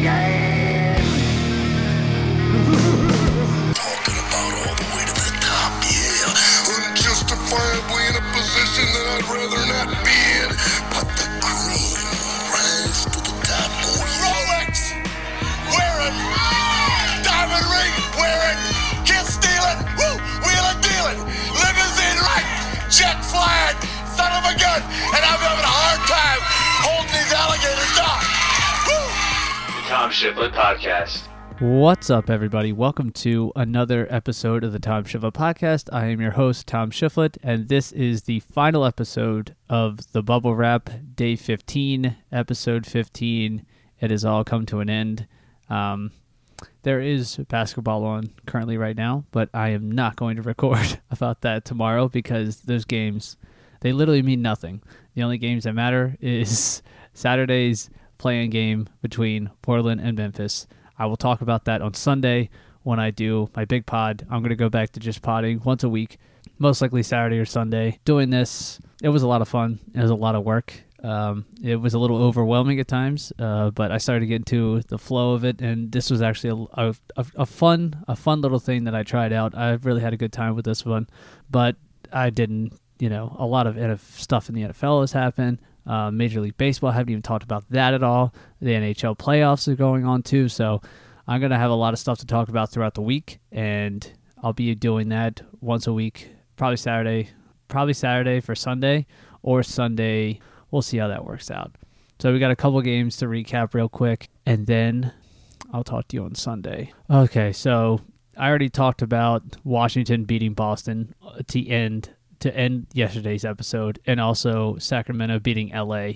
again. Tom Shifflett Podcast. What's up, everybody? Welcome to another episode of the Tom Shifflett Podcast. I am your host, Tom Shifflett, and this is the final episode of the Bubble Wrap, Day 15, Episode 15. It has all come to an end. Um, there is basketball on currently right now, but I am not going to record about that tomorrow because those games, they literally mean nothing. The only games that matter is Saturday's play-in game between Portland and Memphis. I will talk about that on Sunday when I do my big pod. I'm going to go back to just podding once a week, most likely Saturday or Sunday. Doing this, it was a lot of fun. It was a lot of work. Um, it was a little overwhelming at times, uh, but I started to get into the flow of it, and this was actually a, a, a fun, a fun little thing that I tried out. I really had a good time with this one, but I didn't. You know, a lot of stuff in the NFL has happened. Uh, Major League Baseball, I haven't even talked about that at all. The NHL playoffs are going on too, so I'm gonna have a lot of stuff to talk about throughout the week, and I'll be doing that once a week, probably Saturday, probably Saturday for Sunday, or Sunday. We'll see how that works out. So we got a couple games to recap real quick, and then I'll talk to you on Sunday. Okay, so I already talked about Washington beating Boston to end to end yesterday's episode, and also Sacramento beating LA.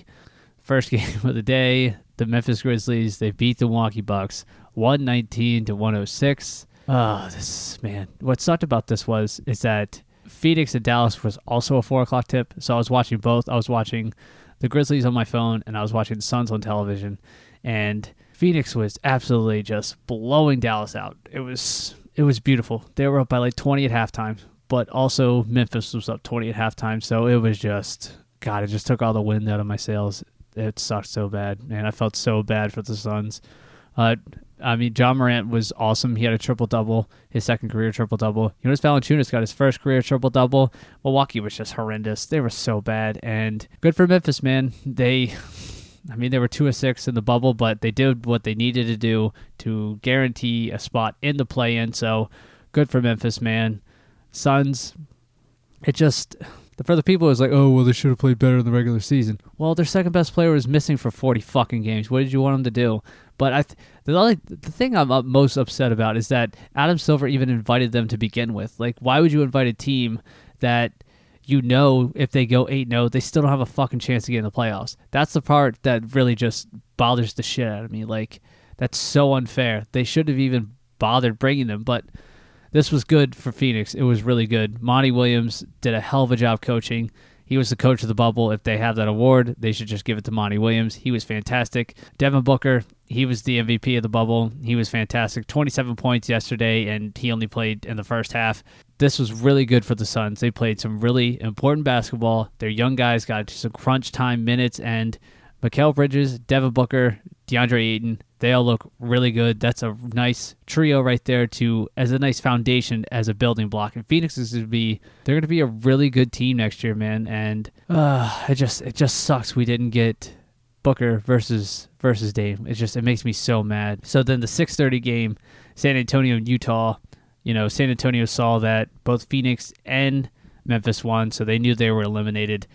First game of the day, the Memphis Grizzlies they beat the Milwaukee Bucks, one nineteen to one hundred six. Oh, this man. What sucked about this was is that Phoenix and Dallas was also a four o'clock tip, so I was watching both. I was watching the Grizzlies on my phone, and I was watching the Suns on television, and Phoenix was absolutely just blowing Dallas out. It was it was beautiful. They were up by like twenty at halftime but also Memphis was up 20 at halftime. So it was just, God, it just took all the wind out of my sails. It sucked so bad, man. I felt so bad for the Suns. Uh, I mean, Ja Morant was awesome. He had a triple double, his second career triple double. Jonas Valanciunas got his first career triple double. Milwaukee was just horrendous. They were so bad, and good for Memphis, man. They, I mean, they were two of six in the bubble, but they did what they needed to do to guarantee a spot in the play-in. So, good for Memphis, man. Suns, it just for the people it's like, oh well, they should have played better in the regular season. Well, their second best player was missing for forty fucking games. What did you want them to do? But I, th- the only the thing I'm most upset about is that Adam Silver even invited them to begin with. Like, why would you invite a team that you know if they go 8 0, they still don't have a fucking chance to get in the playoffs? That's the part that really just bothers the shit out of me. Like, that's so unfair. They should have even bothered bringing them, but this was good for Phoenix. It was really good. Monty Williams did a hell of a job coaching. He was the coach of the bubble. If they have that award, they should just give it to Monty Williams. He was fantastic. Devin Booker, he was the MVP of the bubble. He was fantastic. 27 points yesterday, and he only played in the first half. This was really good for the Suns. They played some really important basketball. Their young guys got some crunch time minutes, and Mikal Bridges, Devin Booker, DeAndre Ayton, they all look really good. That's a nice trio right there to as a nice foundation as a building block. And Phoenix is going to be they're going to be a really good team next year, man. And uh, it just it just sucks we didn't get Booker versus versus Dame. It just it makes me so mad. So then the 6:30 game, San Antonio and Utah. You know, San Antonio saw that both Phoenix and Memphis won, so they knew they were eliminated.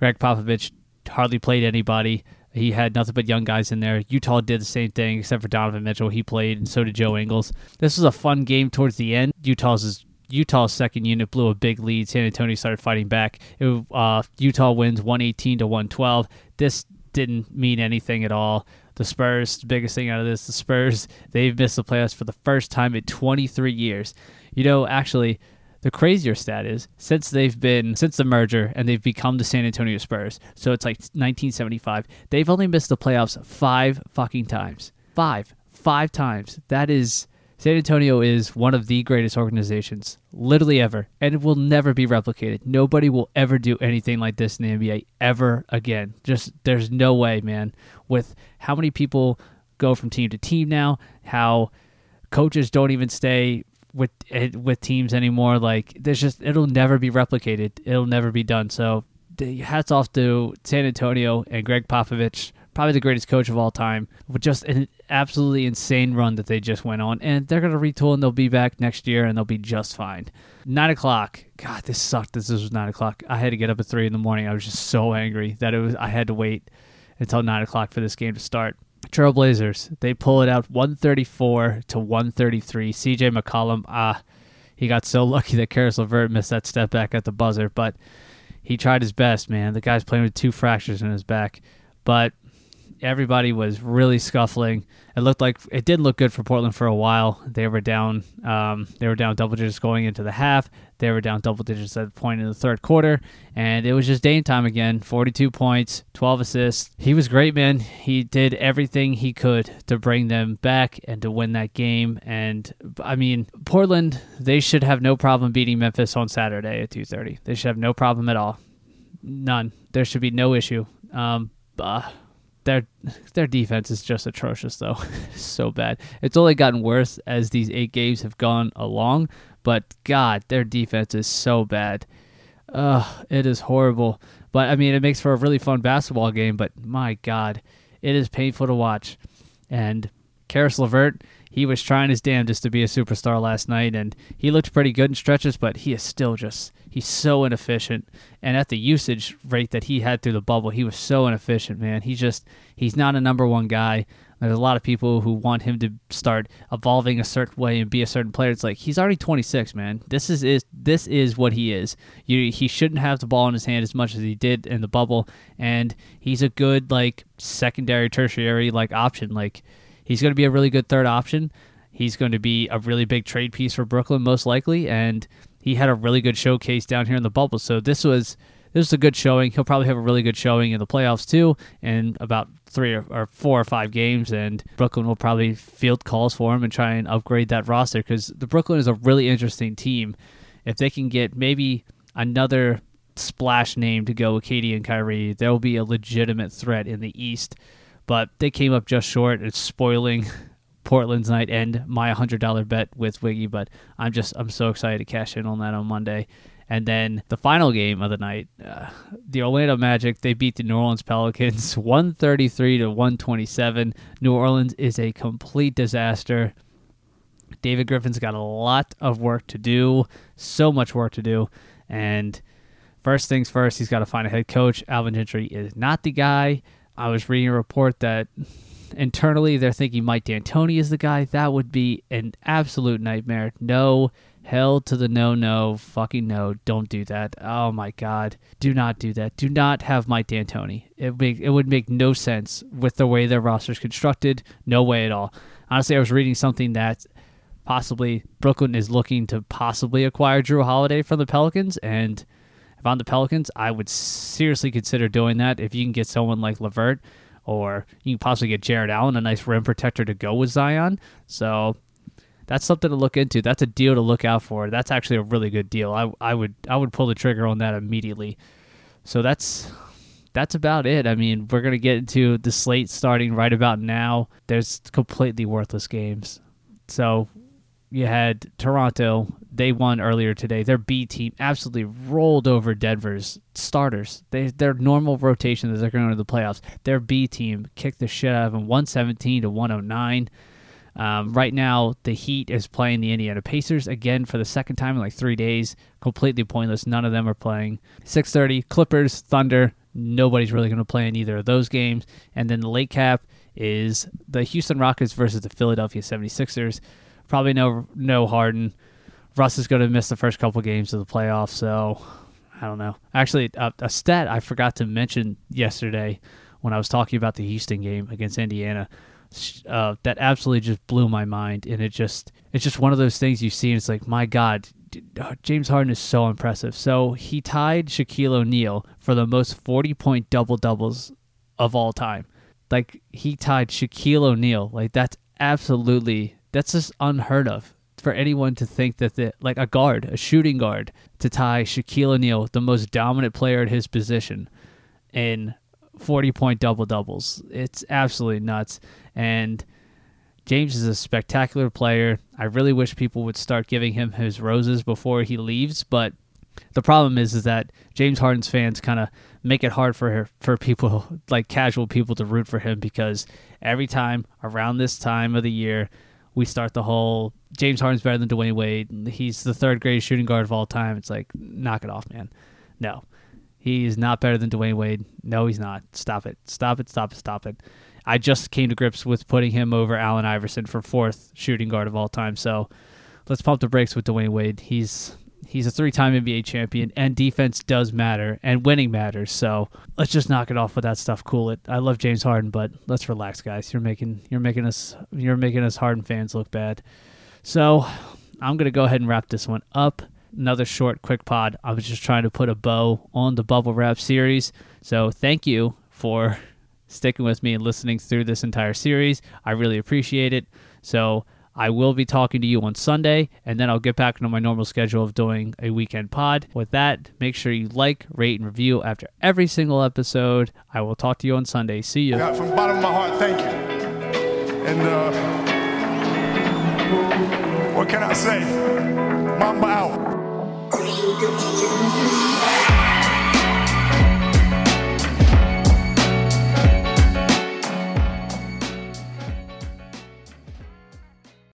Gregg Popovich hardly played anybody. He had nothing but young guys in there. Utah did the same thing, except for Donovan Mitchell. He played, and so did Joe Ingles. This was a fun game towards the end. Utah's Utah's second unit blew a big lead. San Antonio started fighting back. It, uh, Utah wins 118 to 112. This didn't mean anything at all. The Spurs, the biggest thing out of this, the Spurs, they've missed the playoffs for the first time in 23 years. You know, actually, the crazier stat is since they've been since the merger and they've become the San Antonio Spurs. So it's like 1975. They've only missed the playoffs five fucking times. Five, five times. That is San Antonio is one of the greatest organizations, literally ever, and it will never be replicated. Nobody will ever do anything like this in the NBA ever again. Just there's no way, man. With how many people go from team to team now, how coaches don't even stay with eh, with teams anymore. Like there's just it'll never be replicated. It'll never be done. So hats off to San Antonio and Gregg Popovich, probably the greatest coach of all time, with just an absolutely insane run that they just went on. And they're gonna retool and they'll be back next year and they'll be just fine. Nine o'clock. God, this sucked. This was nine o'clock. I had to get up at three in the morning. I was just so angry that it was. I had to wait until nine o'clock for this game to start. Trailblazers, they pull it out 134 to 133. CJ McCollum, ah, he got so lucky that Caris LeVert missed that step back at the buzzer, but he tried his best, man. The guy's playing with two fractures in his back, but everybody was really scuffling. It looked like it didn't look good for Portland for a while. They were down, um, they were down double digits going into the half. They were down double digits at the point in the third quarter, and it was just Dame time again. 42 points, 12 assists. He was great, man. He did everything he could to bring them back and to win that game. And I mean, Portland, they should have no problem beating Memphis on Saturday at 2:30. They should have no problem at all. None. There should be no issue. Um, uh, their their defense is just atrocious though. So bad. It's only gotten worse as these eight games have gone along but god their defense is so bad. Ugh, it is horrible. But i mean it makes for a really fun basketball game but my god it is painful to watch. And Caris LeVert, he was trying his damnedest to be a superstar last night, and he looked pretty good in stretches, but he is still just he's so inefficient. And at the usage rate that he had through the bubble, he was so inefficient, man. He just he's not a number one guy. There's a lot of people who want him to start evolving a certain way and be a certain player. It's like he's already 26, man. This is, is this is what he is. You, he shouldn't have the ball in his hand as much as he did in the bubble, and he's a good like secondary, tertiary like option. Like he's going to be a really good third option. He's going to be a really big trade piece for Brooklyn, most likely, and he had a really good showcase down here in the bubble. So this was this was a good showing. He'll probably have a really good showing in the playoffs too, in about three or, or four or five games. And Brooklyn will probably field calls for him and try and upgrade that roster because the Brooklyn is a really interesting team. If they can get maybe another splash name to go with KD and Kyrie, there will be a legitimate threat in the East. But they came up just short. It's spoiling Portland's night and my hundred dollar bet with Wiggy. But I'm just I'm so excited to cash in on that on Monday. And then the final game of the night, uh, the Orlando Magic they beat the New Orleans Pelicans 133 to 127. New Orleans is a complete disaster. David Griffin's got a lot of work to do, so much work to do, and first things first, he's got to find a head coach. Alvin Gentry is not the guy. I was reading a report that internally they're thinking Mike D'Antoni is the guy. That would be an absolute nightmare. No, hell to the no, no, fucking no. Don't do that. Oh my god, do not do that. Do not have Mike D'Antoni. It make it would make no sense with the way their roster is constructed. No way at all. Honestly, I was reading something that possibly Brooklyn is looking to possibly acquire Jrue Holiday from the Pelicans and. If I'm the Pelicans, I would seriously consider doing that. If you can get someone like LeVert, or you can possibly get Jarrett Allen, a nice rim protector to go with Zion. So that's something to look into. That's a deal to look out for. That's actually a really good deal. I, I would I would pull the trigger on that immediately. So that's that's about it. I mean, we're gonna get into the slate starting right about now. There's completely worthless games. So you had Toronto. They won earlier today. Their B team absolutely rolled over Denver's starters. They their normal rotation that they're going to the playoffs. Their B team kicked the shit out of them, 117 to 109. Um, right now, the Heat is playing the Indiana Pacers again for the second time in like three days. Completely pointless. None of them are playing. 6:30 Clippers, Thunder. Nobody's really going to play in either of those games. And then the late cap is the Houston Rockets versus the Philadelphia 76ers. Probably no no Harden. Russ is going to miss the first couple games of the playoffs, so I don't know. Actually, a, a stat I forgot to mention yesterday when I was talking about the Houston game against Indiana. Uh, that absolutely just blew my mind, and it just it's just one of those things you see, and it's like, my God, James Harden is so impressive. So he tied Shaquille O'Neal for the most forty point double doubles of all time. Like he tied Shaquille O'Neal. Like that's absolutely that's just unheard of for anyone to think that the, like a guard, a shooting guard, to tie Shaquille O'Neal, the most dominant player at his position, in 40 point double doubles. It's absolutely nuts. And James is a spectacular player. I really wish people would start giving him his roses before he leaves, but the problem is is that James Harden's fans kind of make it hard for for people like casual people to root for him because every time around this time of the year we start the whole James Harden's better than Dwyane Wade. He's the third greatest shooting guard of all time. It's like knock it off, man. No. He is not better than Dwyane Wade. No, he's not. Stop it. Stop it. Stop it. Stop it. I just came to grips with putting him over Allen Iverson for fourth shooting guard of all time. So let's pump the brakes with Dwyane Wade. He's he's a three-time NBA champion, and defense does matter, and winning matters. So let's just knock it off with that stuff. Cool it. I love James Harden, but let's relax, guys. You're making you're making us you're making us Harden fans look bad. So I'm gonna go ahead and wrap this one up. Another short, quick pod. I was just trying to put a bow on the bubble wrap series. So thank you for sticking with me and listening through this entire series. I really appreciate it. So I will be talking to you on Sunday, and then I'll get back into my normal schedule of doing a weekend pod. With that, make sure you like, rate, and review after every single episode. I will talk to you on Sunday. See you. From the bottom of my heart, thank you. And uh, what can I say? Mamba out.